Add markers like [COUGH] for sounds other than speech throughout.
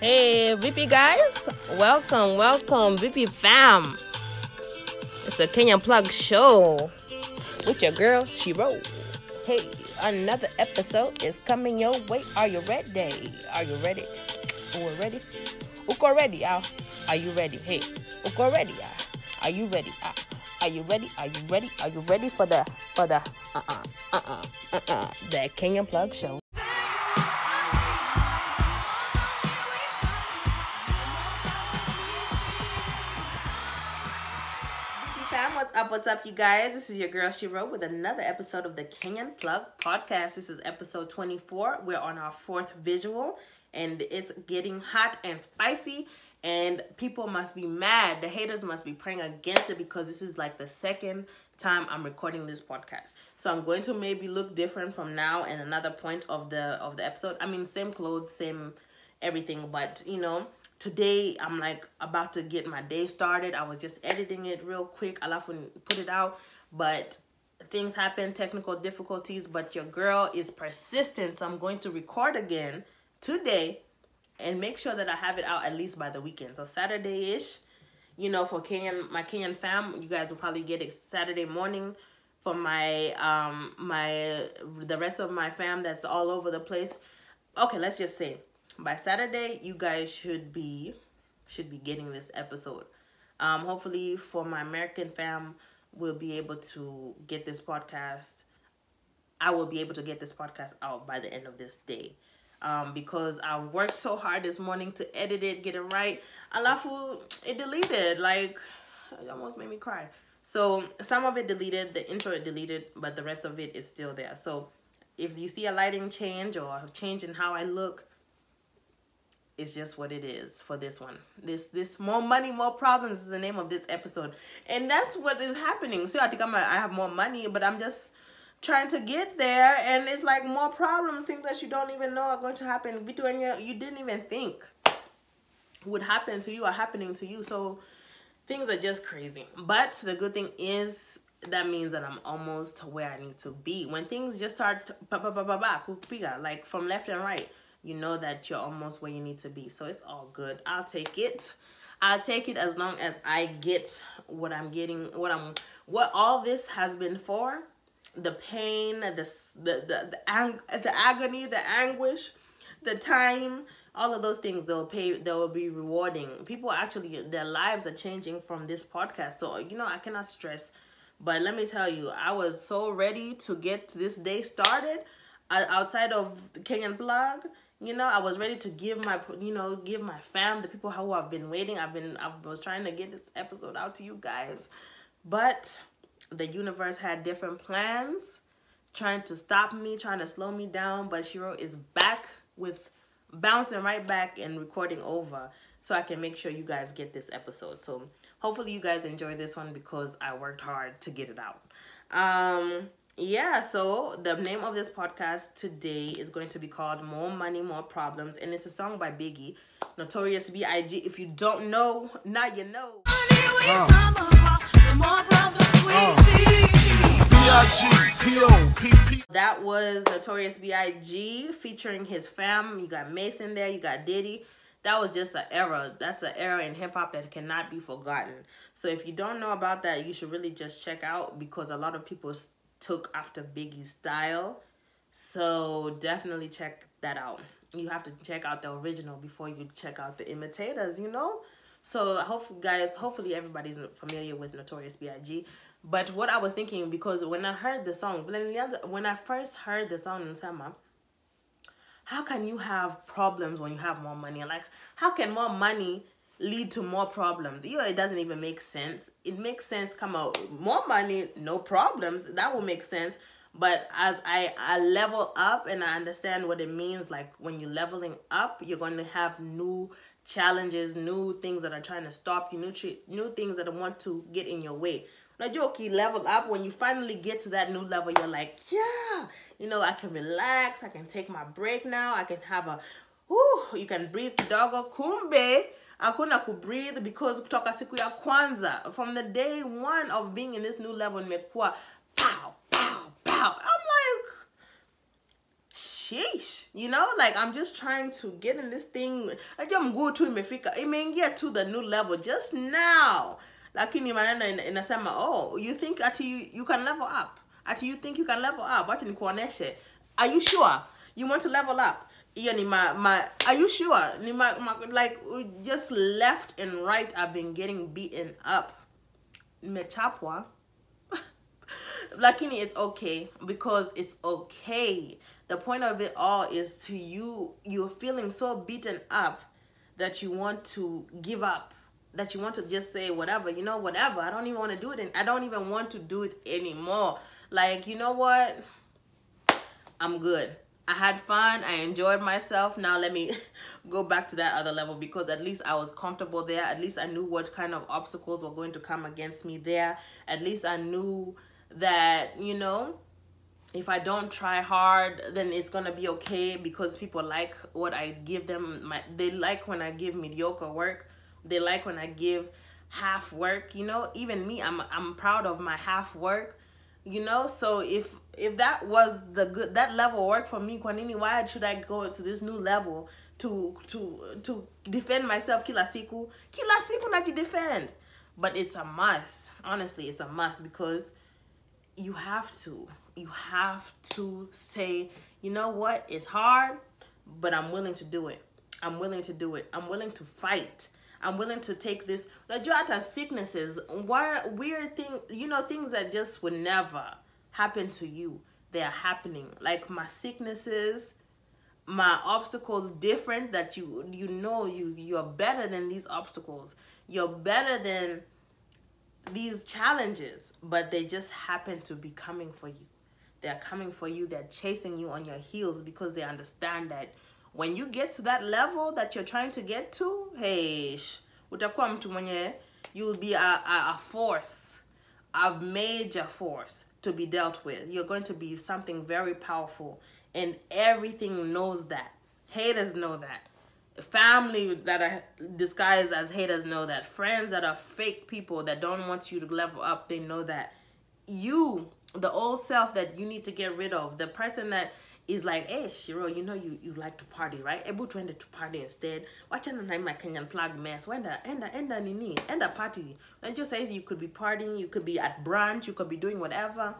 Hey, VP guys, welcome, welcome, VP fam. It's the Kenyan Plug Show with your girl, Shiro. Hey, another episode is coming your way. Are you ready? Are you ready? We're ready? Uko ready? Ah, are you ready? Hey, Uko ready? Ah, are you ready? Ah, are you ready? Are you ready? Are you ready for the for the uh uh uh uh uh uh the Kenyan Plug Show? Up? What's up, you guys? This is your girl Shiro with another episode of the Kenyan Plug Podcast. This is episode 24. We're on our fourth visual, and it's getting hot and spicy. And people must be mad. The haters must be praying against it because this is like the second time I'm recording this podcast. So I'm going to maybe look different from now and another point of the of the episode. I mean, same clothes, same everything, but you know, today I'm like about to get my day started. I was just editing it real quick. I love when put it out, but things happen, technical difficulties, but your girl is persistent. So I'm going to record again today and make sure that I have it out at least by the weekend. So Saturday-ish, you know, for Kenyan my Kenyan fam, you guys will probably get it Saturday morning. For my um my the rest of my fam that's all over the place. Okay, let's just say by Saturday, you guys should be should be getting this episode. Um, hopefully, for my American fam, we'll be able to get this podcast. I will be able to get this podcast out by the end of this day. Um, because I worked so hard this morning to edit it, get it right. Alafu, it deleted. Like, it almost made me cry. So, some of it deleted, the intro it deleted, but the rest of it is still there. So, if you see a lighting change or a change in how I look, it's just what it is for this one. This this more money, more problems is the name of this episode, and that's what is happening. So I think I'm a, I have more money, but I'm just trying to get there, and it's like more problems, things that you don't even know are going to happen. Between you, you didn't even think would happen to you are happening to you. So things are just crazy. But the good thing is that means that I'm almost where I need to be. When things just start like from left and right you know that you're almost where you need to be. So it's all good. I'll take it. I'll take it as long as I get what I'm getting, what I'm, what all this has been for. The pain, the, the, the, the, ang the agony, the anguish, the time, all of those things they'll pay, they will be rewarding. People actually, their lives are changing from this podcast. So, you know, I cannot stress. But let me tell you, I was so ready to get this day started uh, outside of the Kenyan Plug you know i was ready to give my you know give my fam the people who have been waiting. I've been i was trying to get this episode out to you guys. But the universe had different plans trying to stop me trying to slow me down. But shiro is back with bouncing right back and recording over so i can make sure you guys get this episode. So hopefully you guys enjoy this one because i worked hard to get it out. Um yeah so the name of this podcast today is going to be called more money more problems and it's a song by biggie Notorious B.I.G. if you don't know now you know. That was Notorious B.I.G. featuring his fam. You got mason there you got diddy. That was just an era. That's an era in hip-hop that cannot be forgotten. So if you don't know about that you should really just check out because a lot of people took after Biggie's style. So definitely check that out. You have to check out the original before you check out the imitators, you know? So hopefully guys, hopefully everybody's familiar with Notorious B.I.G. But what I was thinking, because when I heard the song, when I first heard the song in summer, how can you have problems when you have more money? Like, how can more money lead to more problems. You know, it doesn't even make sense. It makes sense come out more money, no problems. That will make sense. But as I, I level up and I understand what it means, like when you're leveling up, you're going to have new challenges, new things that are trying to stop you, new, new things that want to get in your way. Now, jokey level up, when you finally get to that new level, you're like, yeah, you know, I can relax, I can take my break now, I can have a, whoo, you can breathe the kidogo, kumbe, hakuna kubreathe because kutoka siku ya kwanza from the day one of being in this new level nimekuwa pow pow pow. I'm like sheesh you know? Like i'm just trying to get in this thing. Najua mguu tu imefika imeingia to the new level just now. Lakini maneno ina- inasema oh you think ati you, you can level up? Ati you think you can level up? Wacha nikuoneshe. Are you sure? You want to level up ni ma, ma are you sure? Ni ma, ma like just left and right i've been getting beaten up. Nimechapwa lakini [LAUGHS] it's okay because it's okay. The point of it all is to you you're feeling so beaten up that you want to give up that you want to just say whatever you know whatever i don't even want to do it and i don't even want to do it anymore. Like you know what? I'm good i had fun i enjoyed myself now let me [LAUGHS] go back to that other level because at least i was comfortable there at least i knew what kind of obstacles were going to come against me there at least i knew that you know if I don't try hard, then it's gonna be okay because people like what I give them. My they like when I give mediocre work. They like when I give half work. You know, even me, I'm I'm proud of my half work. You know, so if if that was the good that level work for me, Kwanini, why should I go to this new level to to to defend myself? Kila siku, kila siku na defend. But it's a must. Honestly, it's a must because you have to you have to say you know what it's hard but i'm willing to do it i'm willing to do it i'm willing to fight i'm willing to take this like you hata sicknesses weird things you know things that just would never happen to you they're happening. Like my sicknesses my obstacles different that you you know you you're better than these obstacles. You're better than these challenges, but they just happen to be coming for you. They're coming for you, they're chasing you on your heels because they understand that when you get to that level that you're trying to get to, hey, utakuwa you'll be a, a, a force, a major force to be dealt with. You're going to be something very powerful, and everything knows that. Haters know that family that are disguised as haters know that friends that are fake people that don't want you to level up they know that you the old self that you need to get rid of the person that is like hey shiro you know you, you like to party right? To end to party instead. Watch wachana na my kenyan plug mess. Wenda enda enda nini? Enda party. And just says you could be partying you could be at brunch you could be doing whatever.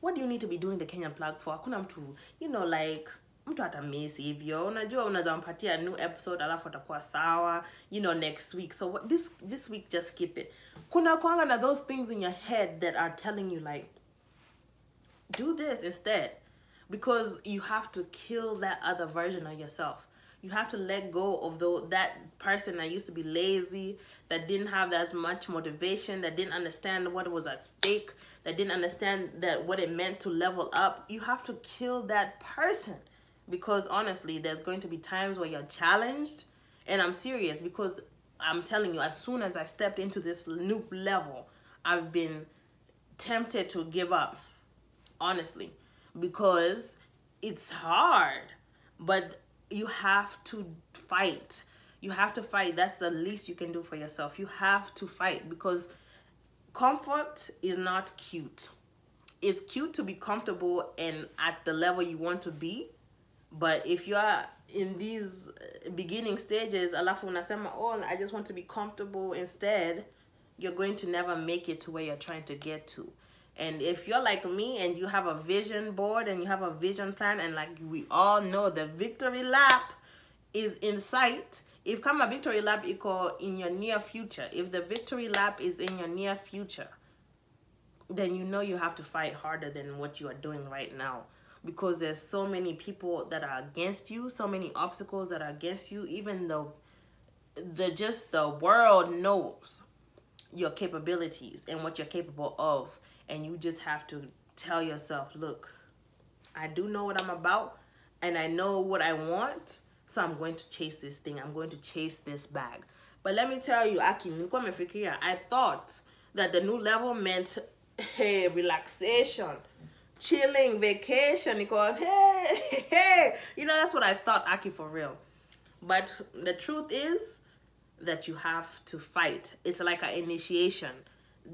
What do you need to be doing the kenyan plug for? Hakuna mtu you know like mtu atamiss hivyo. Unajua unaweza mpatia new episode alafu atakuwa sawa you know next week. So what, this this week just keep it. Kuna kwanga na those things in your head that are telling you like do this instead because you have to kill that other version of yourself. You have to let go of the, that person that used to be lazy that didn't have as much motivation that didn't understand what was at stake that didn't understand that what it meant to level up. You have to kill that person because honestly there's going to be times where you're challenged. And i'm serious because i'm telling you as soon as i stepped into this new level i've been tempted to give up honestly because it's hard but you have to fight. You have to fight. That's the least you can do for yourself. You have to fight because comfort is not cute. It's cute to be comfortable and at the level you want to be but if you are in these uh, beginning stages alafu unasema oh i just want to be comfortable instead you're going to never make it to where you're trying to get to and if you're like me and you have a vision board and you have a vision plan and like we all know the victory lap is in sight if come a victory lap iko in your near future. If the victory lap is in your near future then you know you have to fight harder than what you are doing right now. Because there's so many people that are against you so many obstacles that are against you even though the just the world knows your capabilities and what you're capable of and you just have to tell yourself look i do know what i'm about and i know what i want so i'm going to chase this thing. I'm going to chase this bag. But let me tell you aki nilikuwa nimefikiria i thought that the new level meant hey relaxation chilling vacation because hey [LAUGHS] hey. You know that's what i thought aki for real. But the truth is that you have to fight. It's like an initiation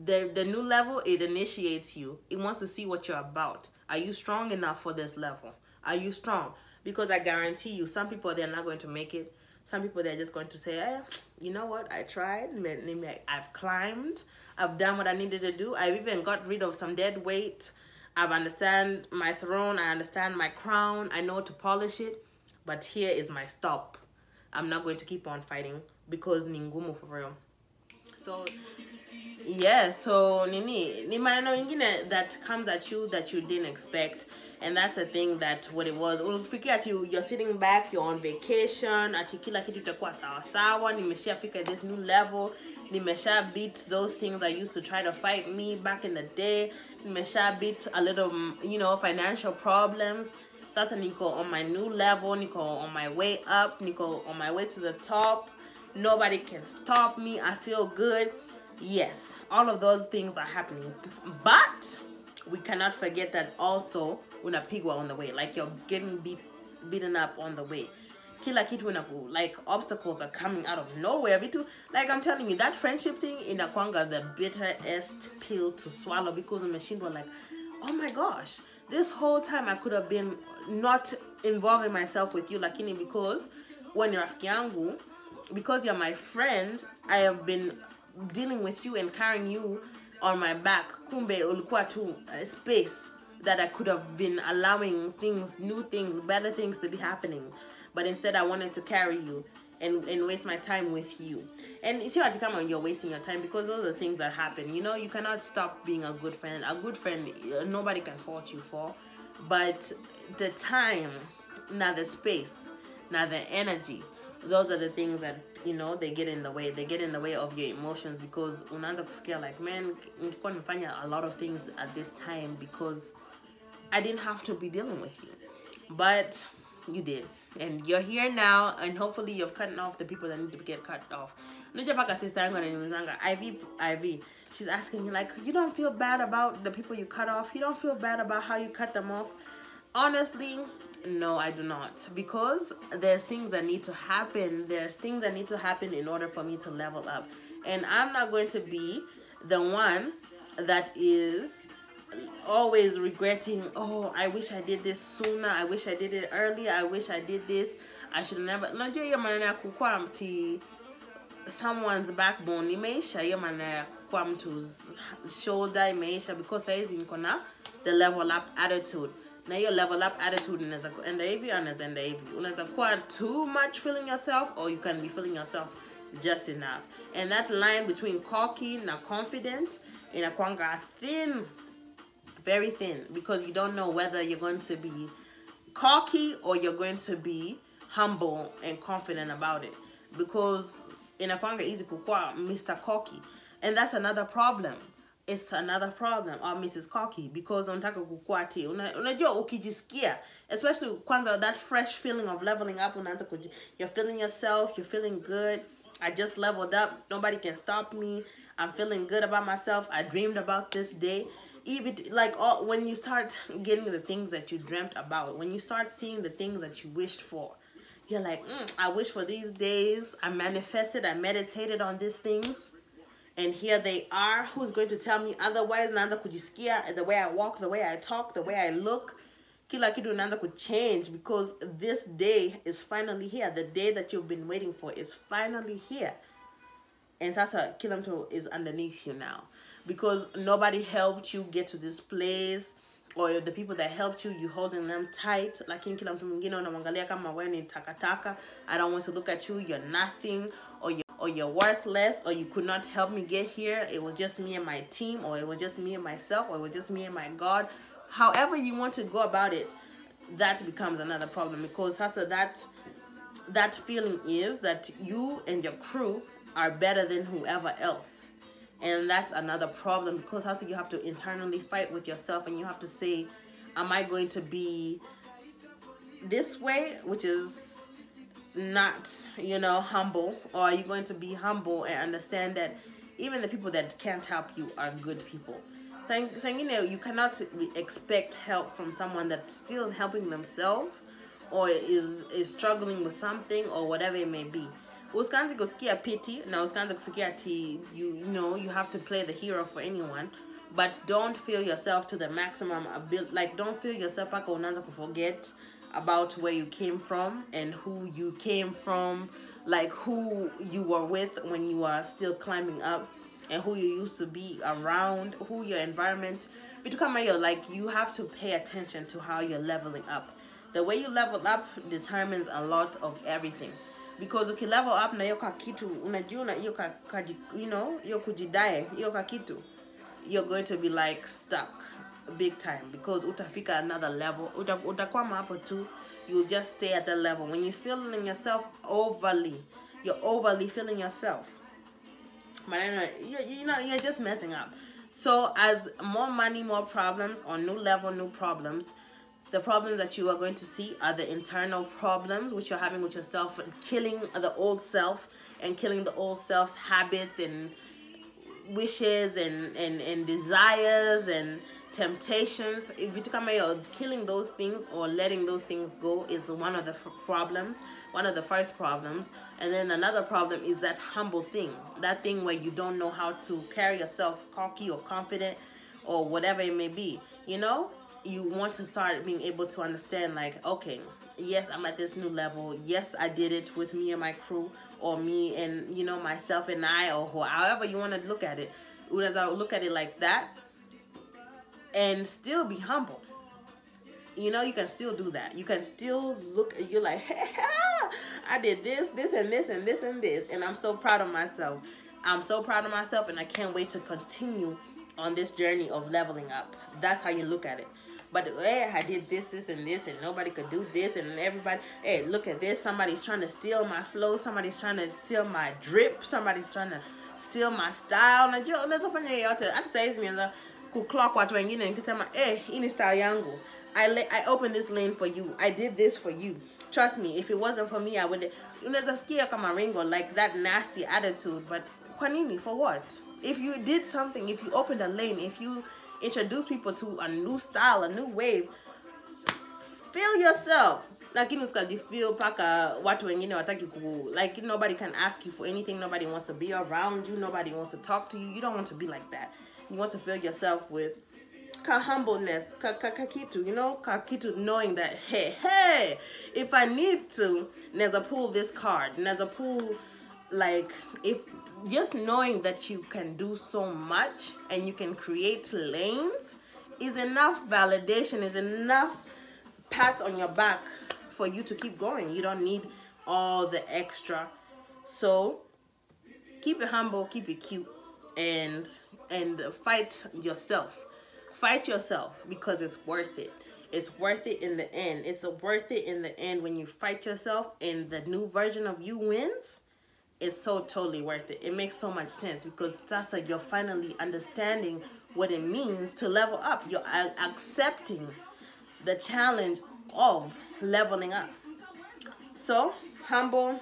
the the new level it initiates you. It wants to see what you're about. Are you strong enough for this level? Are you strong? Because i guarantee you some people they're not going to make it. Some people they're just going to say eh, you know what? I tried. I've climbed. I've done what i needed to do. I've even got rid of some dead weight. I've understand my throne. I understand my crown. I know to polish it. But here is my stop. I'm not going to keep on fighting because ni ngumu for real. So yeah so nini ni maneno ingine that comes at you that you didn't expect. And that's the thing that what it was. Unafikiria ati you, you're sitting back you're on vacation ati kila kitu itakuwa sawa sawa nimeshafika this new level nimesha beat those things i used to try to fight me back in the day nimesha beat a little you know financial problems. Sasa niko on my new level niko on my way up niko on my way to the top. Nobody can stop me. I feel good yes all of those things are happening. But we cannot forget that also una unapigwa on the way like you're getting beat, beaten up on the way. Kila kitu like obstacles are coming out of nowhere like i'm telling you that friendship thing in inakwanga the bitterest pill to swallow because umeshindwa like oh my gosh this whole time i could have been not involving myself with you lakini because when you're yangu because you're my friend i have been dealing with you and carrying you on my back kumbe ulikuwa tu uh, space that I could have been allowing things, new things, better things to be happening. But instead, I wanted to carry you and, and waste my time with you. And it's here to come on, you're wasting your time because those are things that happen. You know, you cannot stop being a good friend. A good friend, nobody can fault you for. But the time, now the space, now the energy, those are the things that you know they get in the way they get in the way of your emotions because unaanza kufikia like man nilikuwa nimefanya a lot of things at this time because I didn't have to be dealing with you. But you did. And you're here now, and hopefully you've cut off the people that need to get cut off. sister Ivy Ivy. She's asking me like, you don't feel bad about the people you cut off. You don't feel bad about how you cut them off. Honestly, no, I do not. Because there's things that need to happen. There's things that need to happen in order for me to level up. And I'm not going to be the one that is always regretting oh i wish i did this sooner i wish i did it earlier i wish i did this i should never najua hiyo maneno ya kukua someone's backbone imeisha hiyo maneno ya kukua mtu's shoulder imeisha because saizi niko na the level up attitude na hiyo level up attitude inaweza kuenda hivi anaweza enda hivi unaweza kuwa too much feeling yourself or you can be feeling yourself just enough. And that line between cocky na confident in a inakwanga thin very thin because you don't know whether you're going to be cocky or you're going to be humble and confident about it. Because in a inakwanga easy kukua Mr. Cocky. And that's another problem it's another problem or Mrs. Cocky because unataka kukua ati unajua ukijisikia especially kwanza that fresh feeling of leveling up unaanza you're feeling yourself you're feeling good I just leveled up nobody can stop me I'm feeling good about myself I dreamed about this day even like all when you start getting the things that you dreamt about when you start seeing the things that you wished for you're like mm, i wish for these days i manifested i meditated on these things and here they are. Who's going to tell me otherwise? Naanza kujisikia the way i walk the way i talk the way i look. Kila kitu inaanza change because this day is finally here. The day that you've been waiting for is finally here. And sasa kila mtu is underneath you now. Because nobody helped you get to this place. Or the people that helped you you holding them tight. Lakini kila mtu mwingine unamwangalia kama wewe ni takataka. I don't want to look at you. You're nothing. Or you or you're worthless or you could not help me get here. It was just me and my team or it was just me and myself or it was just me and my god. However you want to go about it that becomes another problem because hasa that that feeling is that you and your crew are better than whoever else. And that's another problem because also you have to internally fight with yourself and you have to say am i going to be this way? Which is not you know humble or are you going to be humble and understand that even the people that can't help you are good people? Saying saying you know you cannot expect help from someone that's still helping themselves or is is struggling with something or whatever it may be. Usikanze kusikia pity na usikanze kufikia ati you, you know you have to play the hero for anyone but don't feel yourself to the maximum ability like don't feel yourself mpaka unaanza kuforget about where you came from and who you came from like who you were with when you were still climbing up and who you used to be around who your environment vitu kama hiyo like you have to pay attention to how you're leveling up. The way you level up determines a lot of everything. Because ukilevel up na hiyo ka kitu unajua hiyo ka, ka, you know hiyo kujidae hiyo ka kitu you're going to be like stuck big time because utafika another level. Uta, utakwama hapo tu you'll just stay at that level. When you're feeling yourself overly you're overly feeling yourself. Maneno you, you know you're just messing up. So as more money more problems or new level new problems the problems that you are going to see are the internal problems which you're having with yourself and killing the old self and killing the old self's habits and wishes and, and, and desires and temptations. If you come here killing those things or letting those things go is one of the problems one of the first problems. And then another problem is that humble thing that thing where you don't know how to carry yourself cocky or confident or whatever it may be. You know you want to start being able to understand like okay yes i'm at this new level. Yes i did it with me and my crew or me and you know myself and i or however you want to look at it. As i look at it like that and still be humble you know you can still do that you can still look at you're like hey, [LAUGHS] i did this this and this and this and this and i'm so proud of myself i'm so proud of myself and i can't wait to continue on this journey of leveling up that's how you look at it but hey, I did this, this, and this, and nobody could do this, and everybody, hey, look at this. Somebody's trying to steal my flow. Somebody's trying to steal my drip. Somebody's trying to steal my style. Najua unaweza fanya yote. Kuclock watu wengine nikisema, eh, hii ni style yangu. I I opened this lane for you. I did this for you. Trust me, if it wasn't for me, I would. Unaweza sikia kama Ringo like that nasty attitude, but kwa nini? For what? If you did something, if you opened a lane, if you introduce people to a new style, a new wave. Feel yourself. lakini feel paka watu wengine wataki ku like nobody can ask you for anything nobody wants to be around you nobody wants to talk to you you don't want to be like that you want to fill yourself with ka humbleness ka, ka, ka kitu you know ka kitu knowing that hey hey if i need to a pull this card a pull like if just knowing that you can do so much and you can create lanes is enough validation, is enough pats on your back for you to keep going. You don't need all the extra. So keep it humble, keep it cute, and and fight yourself. Fight yourself because it's worth it. It's worth it in the end. It's worth it in the end when you fight yourself and the new version of you wins It's so totally worth it. It makes so much sense because that's like you're finally understanding what it means to level up. You're accepting the challenge of leveling up. So, humble,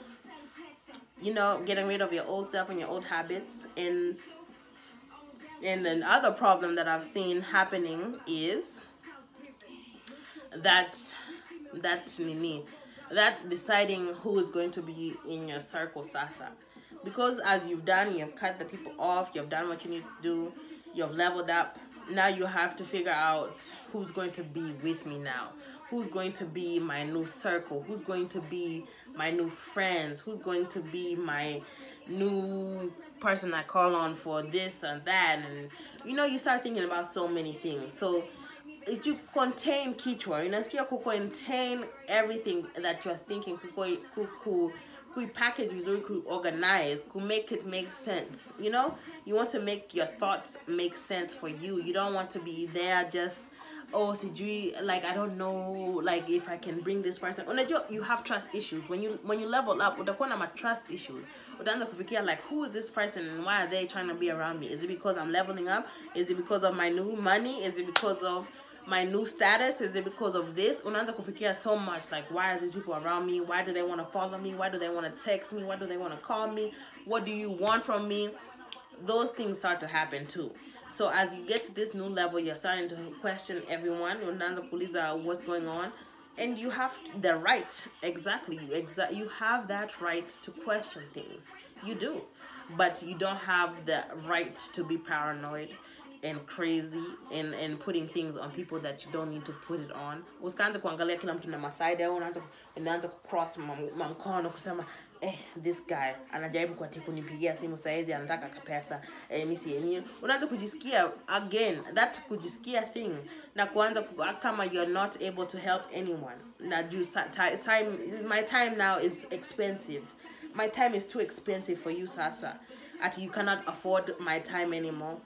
you know, getting rid of your old self and your old habits. And and then other problem that I've seen happening is that that nini that deciding who is going to be in your circle sasa. Because as you've done you've cut the people off you've done what you need to do you've leveled up now you have to figure out who's going to be with me now. Who's going to be my new circle? Who's going to be my new friends? Who's going to be my new person I call on for this and that and you know you start thinking about so many things. So if you contain kichwa unasikia contain everything that you're thinking. Ku package vizuri ku organize ku make it make sense. You know you want to make your thoughts make sense for you. You don't want to be there just oh sijui like i don't know like if i can bring this person unajua you have trust issues when you when you level up utakuwa na trust issues utaanza kufikia like who is this person and why are they trying to be around me is it because i'm leveling up is it because of my new money is it because of my new status? Is it because of this? Unaanza kufikiria so much like why are these people around me? Why do they want to follow me? Why do they want to text me? Why do they want to call me? What do you want from me? Those things start to happen too. So as you get to this new level, you're starting to question everyone. Unaanza kuuliza what's going on. And you have the right, exactly, you, exa you have that right to question things. You do. But you don't have the right to be paranoid and crazy and and putting things on people that you don't need to put it on usikaanze kuangalia kila mtu na masaida au unaanza unaanza cross mamkono kusema eh this guy anajaribu kwa kunipigia simu saizi anataka kapesa eh mimi si yenyewe unaanza kujisikia again that kujisikia thing na kuanza kama you're not able to help anyone. Na juu time my time now is expensive. My time is too expensive for you sasa. At you cannot afford my time anymore.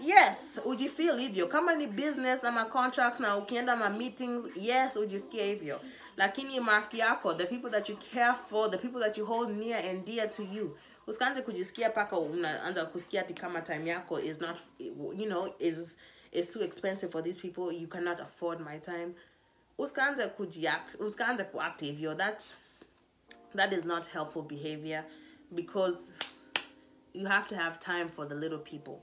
Yes ujifeel hivyo. Kama ni business na ma contracts na ukienda ma meetings yes ujisikia hivyo lakini marafiki yako the people that you care for the people that you hold near and dear to you. Usikaanze kujisikia paka unaanza kusikia ati kama time yako is not you know is is too expensive for these people. You cannot afford my time. Usikaanze kujiact usikaanze kuact hivyo that that is not helpful behavior because you have to have time for the little people.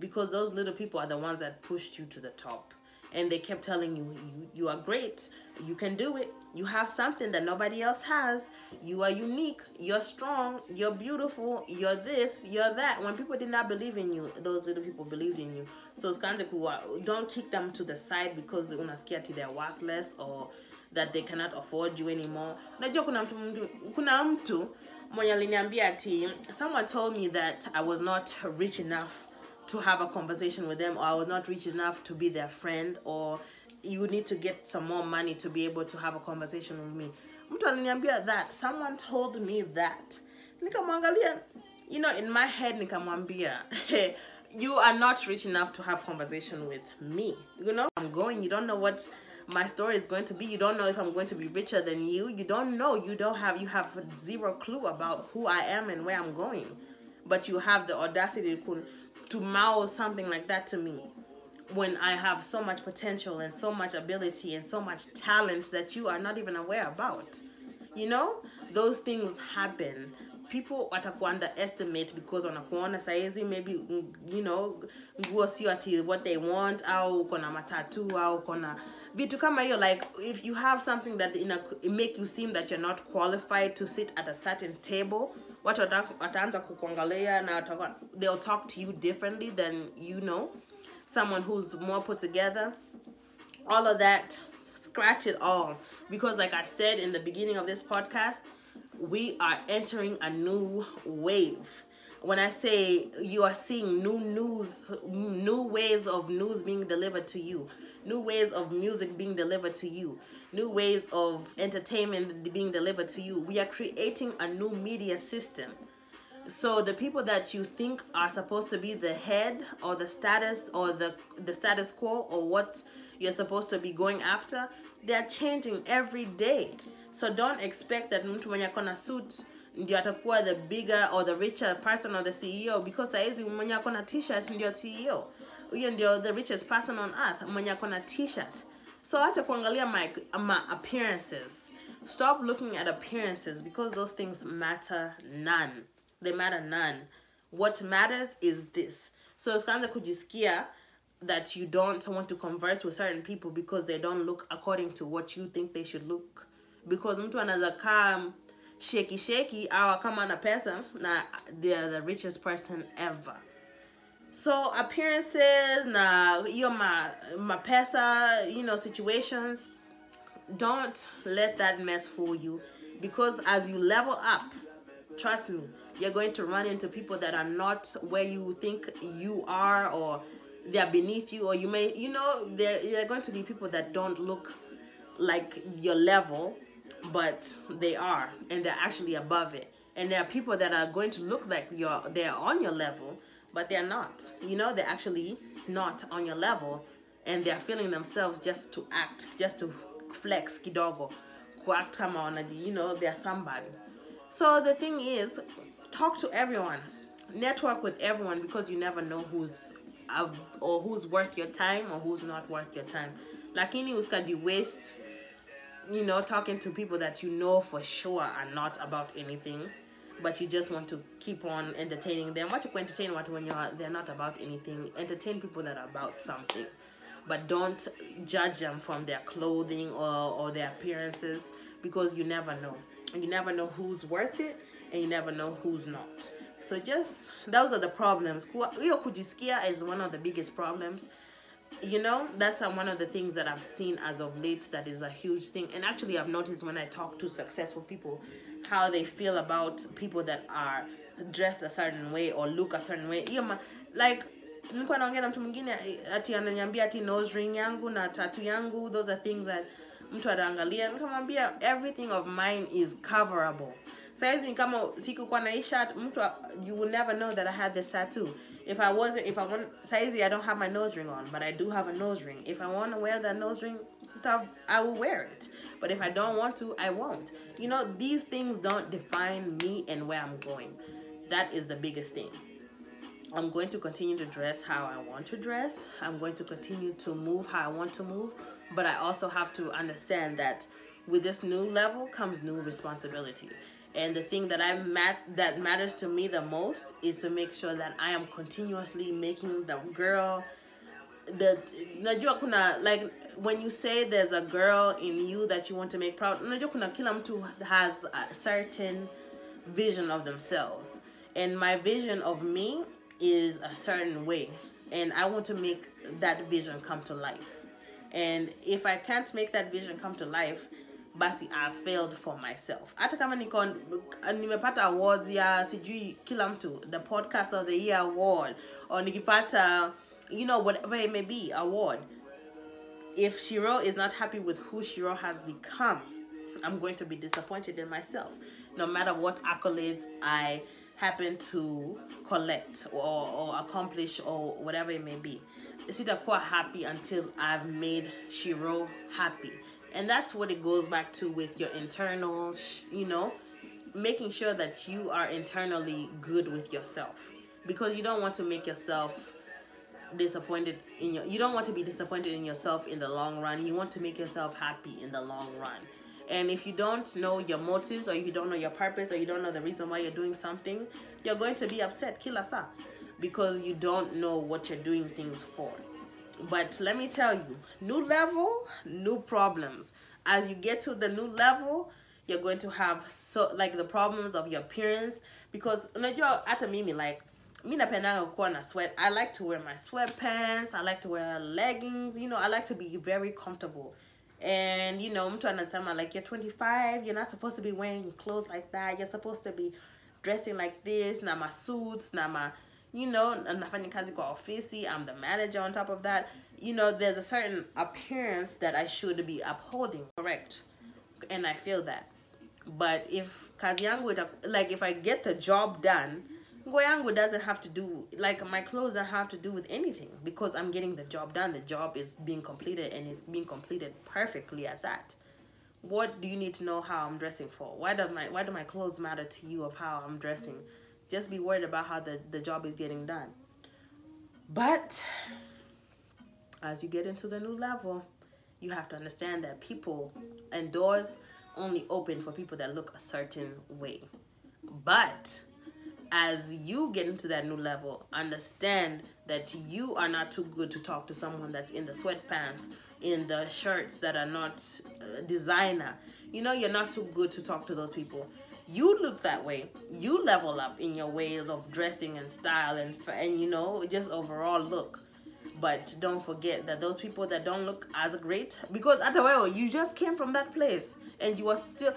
Because those little people are the ones that pushed you to the top and they kept telling you, you you are great. You can do it. You have something that nobody else has. You are unique. You're strong. You're beautiful. You're this. You're that. When people did not believe in you those little people believed in you. So it's kind of cool. Don't kick them to the side because unasikia ati they're worthless or that they cannot afford you anymore. Mtu mtu someone told me that i was not rich enough to have a conversation with them or I was not rich enough to be their friend or you need to get some more money to be able to have a conversation with me. Mtu aliniambia that. Someone told me that. Nikamwangalia, you know, in my head nikamwambia, [LAUGHS] you are not rich enough to have conversation with me. You know, I'm going, you don't know what my story is going to be. You don't know if I'm going to be richer than you. You don't know. You don't have you have zero clue about who I am and where I'm going. But you have the audacity to to mouth something like that to me when I have so much potential and so much ability and so much talent that you are not even aware about. You know, those things happen. People wataku underestimate because wanakuona saizi maybe you know nguo sio what they want au uko na matatu au uko na vitu kama hiyo like if you have something that in a, make you seem that you're not qualified to sit at a certain table watu wataanza kukuangalia na they'll talk to you differently than you know. Someone who's more put together. All of that scratch it all. Because like i said in the beginning of this podcast we are entering a new wave. When i say you are seeing new news new ways of news being delivered to you new ways of music being delivered to you new ways of entertainment being delivered to you. We are creating a new media system. So the people that you think are supposed to be the head or the status or the the status quo or what you're supposed to be going after, they're changing every day. So don't expect that mtu mwenye akona suit ndio atakuwa the bigger or the richer person or the CEO because saizi mwenye akona t-shirt ndio CEO. Huyo ndio the richest person on earth mwenye akona t-shirt. So to kuangalia my, my appearances. Stop looking at appearances because those things matter none. They matter none. What matters is this. So it's kind of kujisikia that you don't want to converse with certain people because they don't look according to what you think they should look. Because mtu anaweza kaa shaky shaky au kama na pesa na they're the richest person ever. So appearances na my my mapesa, you know, situations, don't let that mess fool you. Because as you level up, trust me, you're going to run into people that are not where you think you are or they're beneath you or you may you know there are going to be people that don't look like your level but they are and they're actually above it. And there are people that are going to look like you're they're on your level but they're not. You know, they're actually not on your level and they're feeling themselves just to act, just to flex kidogo. Wanaji, you know, they're somebody. So the thing is, talk to everyone. Network with everyone because you never know who's uh, or who's worth your time or who's not worth your time. Lakini uskaji waste, you know, talking to people that you know for sure are not about anything but you just want to keep on entertaining them. What you can entertain what when you're they're not about anything. Entertain people that are about something. But don't judge them from their clothing or, or their appearances because you never know. You never know who's worth it and you never know who's not. so just those are the problems hiyo kujisikia is one of the biggest problems you know that's uh, one of the things that i've seen as of late that is a huge thing. And actually i've noticed when i talk to successful people how they feel about people that are dressed a certain way or look a certain way. Like nilikuwa naongea na mtu mwingine ati ananiambia ati nose ring yangu na tatu yangu those are things that mtu ataangalia. Nikamwambia everything of mine is coverable. Saizi kama sikukuwa na hii mtu you will never know that i had this tattoo if i wasn't if i want saizi i don't have my nose ring on but i do have a nose ring if i want to wear that nose ring i will wear it but if i don't want to i won't you know these things don't define me and where i'm going that is the biggest thing I'm going to continue to dress how I want to dress. I'm going to continue to move how I want to move. But I also have to understand that with this new level comes new responsibility. And the thing that I mat that matters to me the most is to make sure that I am continuously making the girl the kuna like when you say there's a girl in you that you want to make proud najua kuna kila has a certain vision of themselves. And my vision of me is a certain way. And i want to make that vision come to life. And if i can't make that vision come to life basi i failed for myself hata kama niko nimepata awards ya sijui kila mtu the podcast of the year award or nikipata you know whatever it may be award if shiro is not happy with who shiro has become i'm going to be disappointed in myself no matter what accolades i happen to collect or, or accomplish or whatever it may be. Sitakuwa happy until I've made Shiro happy. And that's what it goes back to with your internal, you know, making sure that you are internally good with yourself. Because you don't want to make yourself disappointed in your you don't want to be disappointed in yourself in the long run. You want to make yourself happy in the long run. And if you don't know your motives or you don't know your purpose or you don't know the reason why you're doing something, you're going to be upset, kilasa, because you don't know what you're doing things for. But let me tell you, new level, new problems. As you get to the new level, you're going to have so like the problems of your appearance because unajua hata mimi like mi napendanga kuwa na sweat i like to wear my sweatpants i like to wear leggings you know i like to be very comfortable. And you know mtu anasema like you're 25 you're not supposed to be wearing clothes like that. You're supposed to be dressing like this na my suits na ma you know nafanya kazi kwa ofisi i'm the manager on top of that you know there's a certain appearance that i should be upholding correct and i feel that but if kazi yangu like if i get the job done nguo yangu doesn't have to do like my clothes don't have to do with anything because I'm getting the job done. The job is being completed and it's being completed perfectly at that. What do you need to know how I'm dressing for? Why does my why do my clothes matter to you of how I'm dressing? Just be worried about how the, the job is getting done. But as you get into the new level, you have to understand that people and doors only open for people that look a certain way. But as you get into that new level, understand that you are not too good to talk to someone that's in the sweatpants, in the shirts that are not uh, designer. You know, you're not too good to talk to those people. You look that way. You level up in your ways of dressing and style and and you know just overall look. But don't forget that those people that don't look as great because at the way you just came from that place and you are still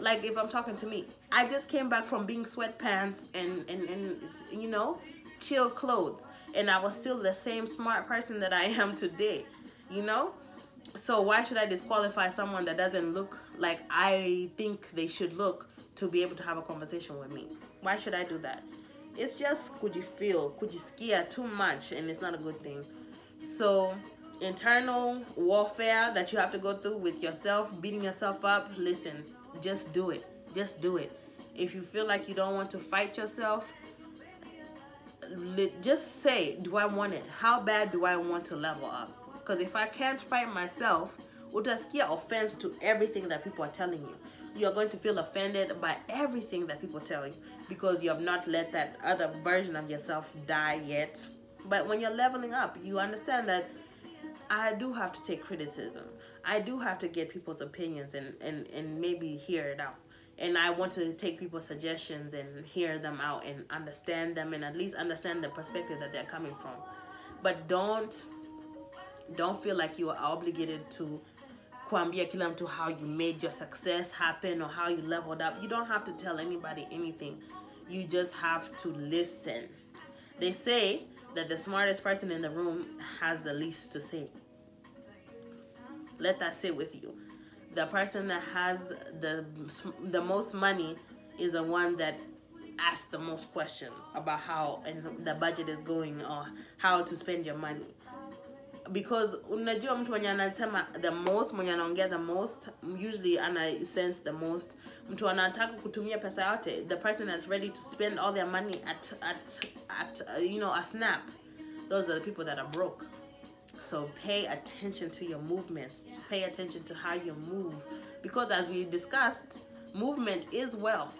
like if I'm talking to me, I just came back from being sweatpants and and and you know, chill clothes, and I was still the same smart person that I am today, you know. So why should I disqualify someone that doesn't look like I think they should look to be able to have a conversation with me? Why should I do that? It's just could you feel, could you scare too much, and it's not a good thing. So internal warfare that you have to go through with yourself, beating yourself up, listen, just do it. Just do it. If you feel like you don't want to fight yourself, just say, do I want it? How bad do I want to level up? Because if I can't fight myself, utaskia offense to everything that people are telling you. You're going to feel offended by everything that people tell you because you have not let that other version of yourself die yet. But when you're leveling up, you understand that I do have to take criticism. I do have to get people's opinions and, and, and maybe hear it out. and I want to take people's suggestions and hear them out and understand them and at least understand the perspective that they're coming from. But don't don't feel like you are obligated to kuambia kila mtu how you made your success happen or how you leveled up. You don't have to tell anybody anything. You just have to listen. They say that the smartest person in the room has the least to say. Let that sit with you. The person that has the the most money is the one that asks the most questions about how and the budget is going or how to spend your money because unajua mtu mwenye anasema the most mwenye anaongea the most usually ana sense the most. Mtu anataka kutumia pesa yote the person that's ready to spend all their money at at at uh, you know a snap. Those are the people that are broke. So pay attention to your movements. Pay attention to how you move. Because as we discussed movement is wealth.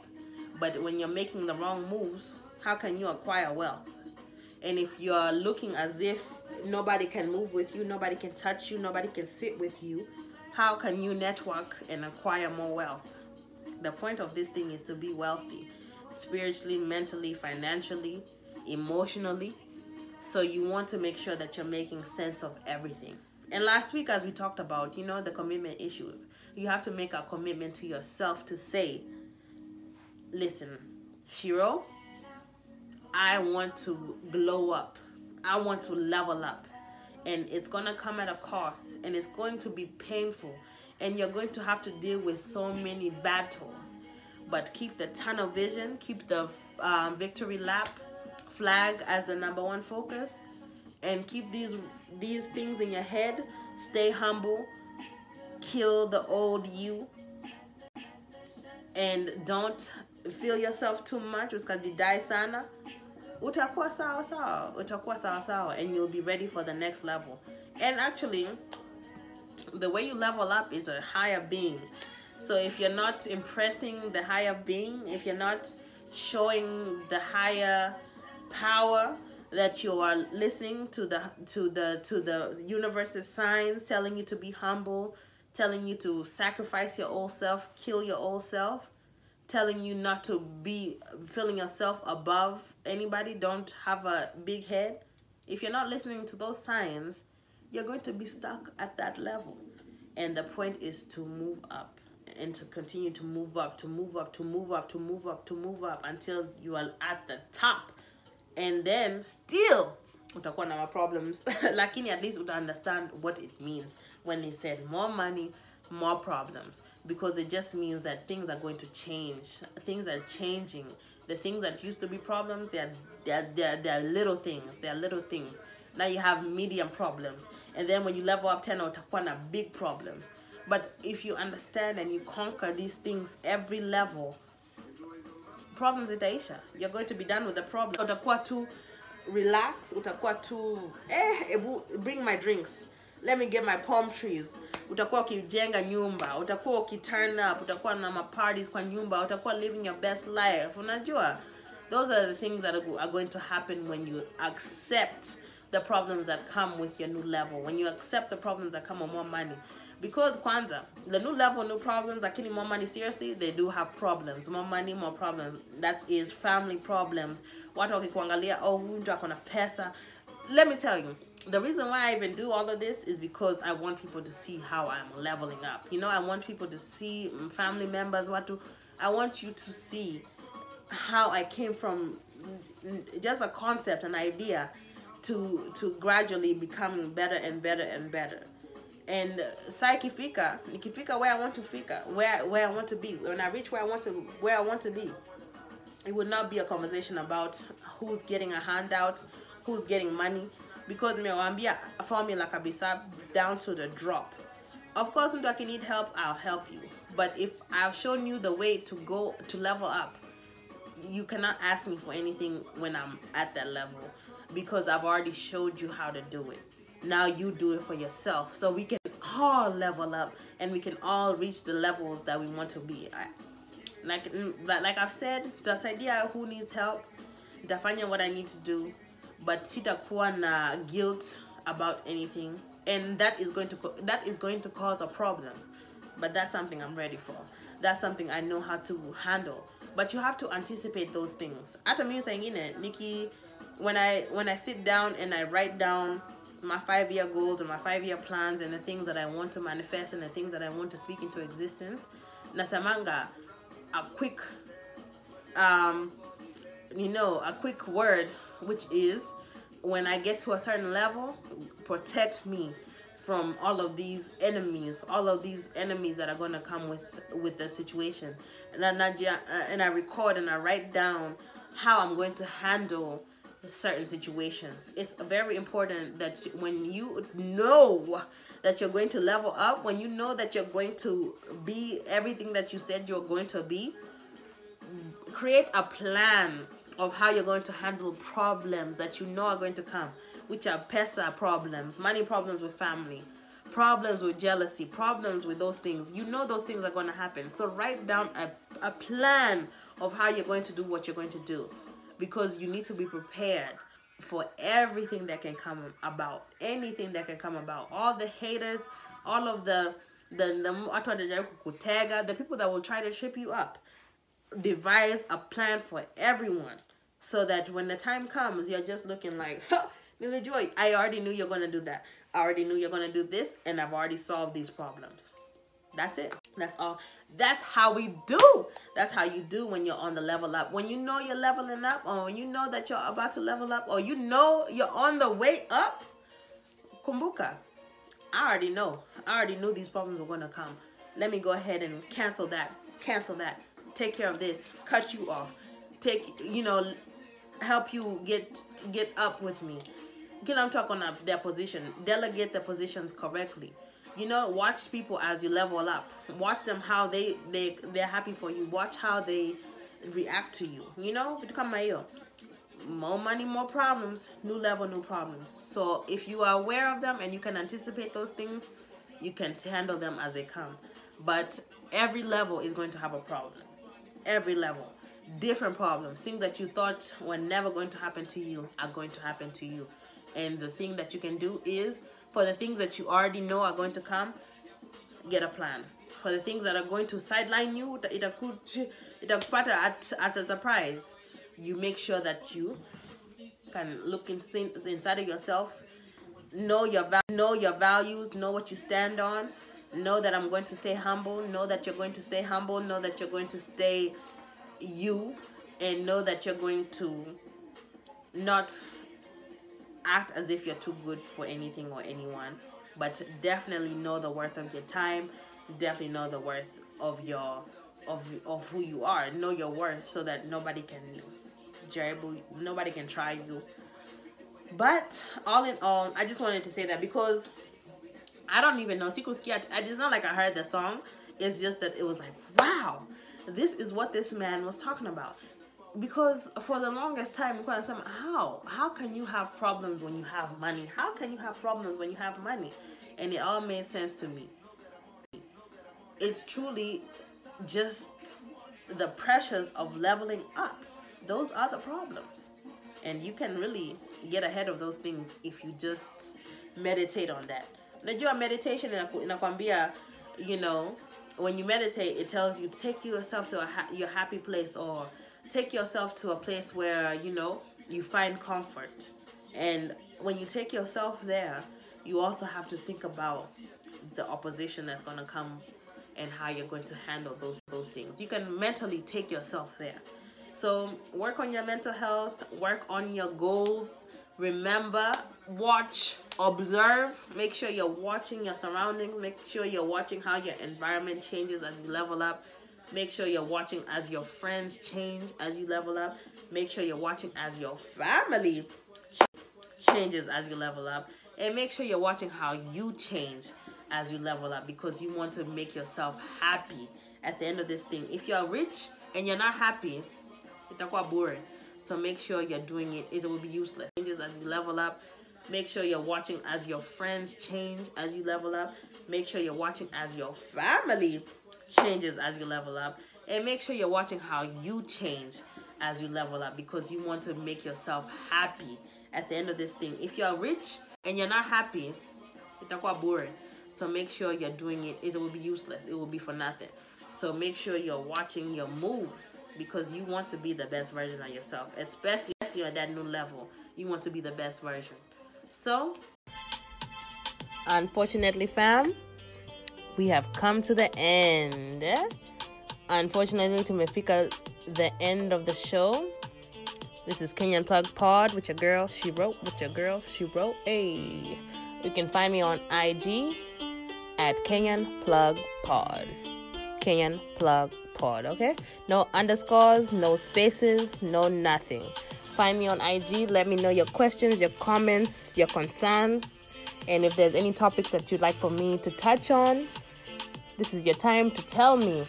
But when you're making the wrong moves how can you acquire wealth? And if you're looking as if nobody can move with you, nobody can touch you, nobody can sit with you, how can you network and acquire more wealth? The point of this thing is to be wealthy spiritually, mentally, financially, emotionally. So you want to make sure that you're making sense of everything. And last week, as we talked about, you know, the commitment issues, you have to make a commitment to yourself to say, listen, Shiro, I want to glow up. I want to level up. And it's going to come at a cost and it's going to be painful. And you're going to have to deal with so many battles. But keep the tunnel vision, keep the um, victory lap flag as the number one focus. And keep these these things in your head. Stay humble. Kill the old you. And don't feel yourself too much. Die sana utakuwa sawa sawa utakuwa sawa sawa and you'll be ready for the next level. And actually the way you level up is a higher being. So if you're not impressing the higher being if you're not showing the higher power that you are listening to the to the to the universe's signs telling you to be humble telling you to sacrifice your old self kill your old self telling you not to be feeling yourself above anybody, don't have a big head. If you're not listening to those signs, you're going to be stuck at that level. And the point is to move up and to continue to move up, to move up, to move up, to move up, to move up until you are at the top. And then still utakuwa na problems [LAUGHS] lakini at least uta understand what it means when he said more money more problems because it just means that things are going to change. Things are changing. The things that used to be problems, they're, they're, they're, they're little things. They're little things. Now you have medium problems. And then when you level up 10 utakuwa na big problems. But if you understand and you conquer these things every level, problems itaisha. You're going to be done with the problem. Utakuwa tu relax, utakuwa tu, eh, bring my drinks. Let me get my palm trees. Utakuwa ukijenga nyumba utakuwa ukiturn up utakuwa na maparties kwa nyumba utakuwa living your best life. Unajua those are the things that are going to happen when you accept the problems that come with your new level. When you accept the problems that come with more money. Because kwanza the new level new problems lakini more money seriously they do have problems. More money more problems. That is family problems. Watu wakikuangalia oh huyu mtu akona pesa. Let me tell you the reason why I even do all of this is because I want people to see how I'm leveling up. You know, I want people to see mm, family members what to I want you to see how I came from mm, just a concept, an idea to to gradually becoming better and better and better. And psyche fika, nikifika where I want to fika, where where I want to be. When I reach where I want to where I want to be, it would not be a conversation about who's getting a handout, who's getting money because nimewambia formula kabisa down to the drop. Of course mtu need help i'll help you. But if i've shown you the way to go to level up you cannot ask me for anything when i'm at that level. Because i've already showed you how to do it. Now you do it for yourself. So we can all level up and we can all reach the levels that we want to be at. Like like i've said idea who needs help? Define what i need to do but sitakuwa na guilt about anything and that is going to that is going to cause a problem but that's something i'm ready for that's something I know how to handle. But you have to anticipate those things. Hata saa ingine Nikki when I when I sit down and I write down my five year goals and my five year plans and the things that I want to manifest and the things that I want to speak into existence, nasamanga a quick um you know a quick word which is when I get to a certain level, protect me from all of these enemies, all of these enemies that are going to come with with the situation. And I, uh, and I record and I write down how I'm going to handle certain situations. It's very important that when you know that you're going to level up, when you know that you're going to be everything that you said you're going to be, create a plan of how you're going to handle problems that you know are going to come, which are PESA problems, money problems with family, problems with jealousy, problems with those things. You know those things are going to happen. So write down a, a plan of how you're going to do what you're going to do because you need to be prepared for everything that can come about, anything that can come about. All the haters, all of the the the, the people that will try to trip you up. Devise a plan for everyone so that when the time comes, you're just looking like, [LAUGHS] Millie Joy, I already knew you're going to do that. I already knew you're going to do this, and I've already solved these problems. That's it. That's all. That's how we do. That's how you do when you're on the level up. When you know you're leveling up, or when you know that you're about to level up, or you know you're on the way up, kumbuka. I already know. I already knew these problems were going to come. Let me go ahead and cancel that. Cancel that. Take care of this. Cut you off. Take, you know, help you get get up with me. Get I'm talking about their position. Delegate the positions correctly. You know, watch people as you level up. Watch them how they they they're happy for you. Watch how they react to you. You know, become my ear. More money, more problems. New level, new problems. So if you are aware of them and you can anticipate those things, you can handle them as they come. But every level is going to have a problem. Every level different problems. Things that you thought were never going to happen to you are going to happen to you. And the thing that you can do is for the things that you already know are going to come, get a plan. For the things that are going to sideline you, it could it at at a surprise. You make sure that you can look inside of yourself, know your know your values, know what you stand on, know that I'm going to stay humble, know that you're going to stay humble, know that you're going to stay you and know that you're going to not act as if you're too good for anything or anyone but definitely know the worth of your time definitely know the worth of your of of who you are. Know your worth so that nobody can jabble nobody can try you. But all in all i just wanted to say that because i don't even know Sikuski, it's not like i heard the song. It's just that it was like wow this is what this man was talking about. Because for the longest time how? How can you have problems when you have money? How can you have problems when you have money? And it all made sense to me. It's truly just the pressures of leveling up. Those are the problems. And you can really get ahead of those things if you just meditate on that. Najua meditation inakwambia you know when you meditate, it tells you take yourself to a ha your happy place or take yourself to a place where you know you find comfort. And when you take yourself there, you also have to think about the opposition that's going to come and how you're going to handle those those things. You can mentally take yourself there. So work on your mental health, work on your goals. Remember, watch observe make sure you're watching your surroundings make sure you're watching how your environment changes as you level up. Make sure you're watching as your friends change as you level up. Make sure you're watching as your family changes as you level up. And make sure you're watching how you change as you level up because you want to make yourself happy. At the end of this thing if you're rich and you're not happy it's quite boring. So make sure you're doing it. It will be useless. Changes as you level up Make sure you're watching as your friends change as you level up. Make sure you're watching as your family changes as you level up. And make sure you're watching how you change as you level up because you want to make yourself happy at the end of this thing. If you're rich and you're not happy, it's quite boring. So make sure you're doing it. It will be useless. It will be for nothing. So make sure you're watching your moves because you want to be the best version of yourself, especially, especially at that new level. You want to be the best version. So, unfortunately, fam, we have come to the end. Unfortunately, to Mefika, the end of the show. This is Kenyan Plug Pod with your girl, Shiro, with your girl, Shiro. Hey, you can find me on IG at Kenyan Plug Pod. Kenyan Plug Pod, okay? No underscores, no spaces, no nothing. Find me on IG. Let me know your questions, your comments, your concerns, and if there's any topics that you'd like for me to touch on, this is your time to tell me.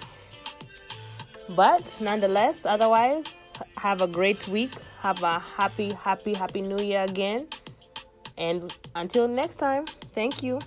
But nonetheless, otherwise, have a great week. Have a happy, happy, happy new year again. And until next time, thank you.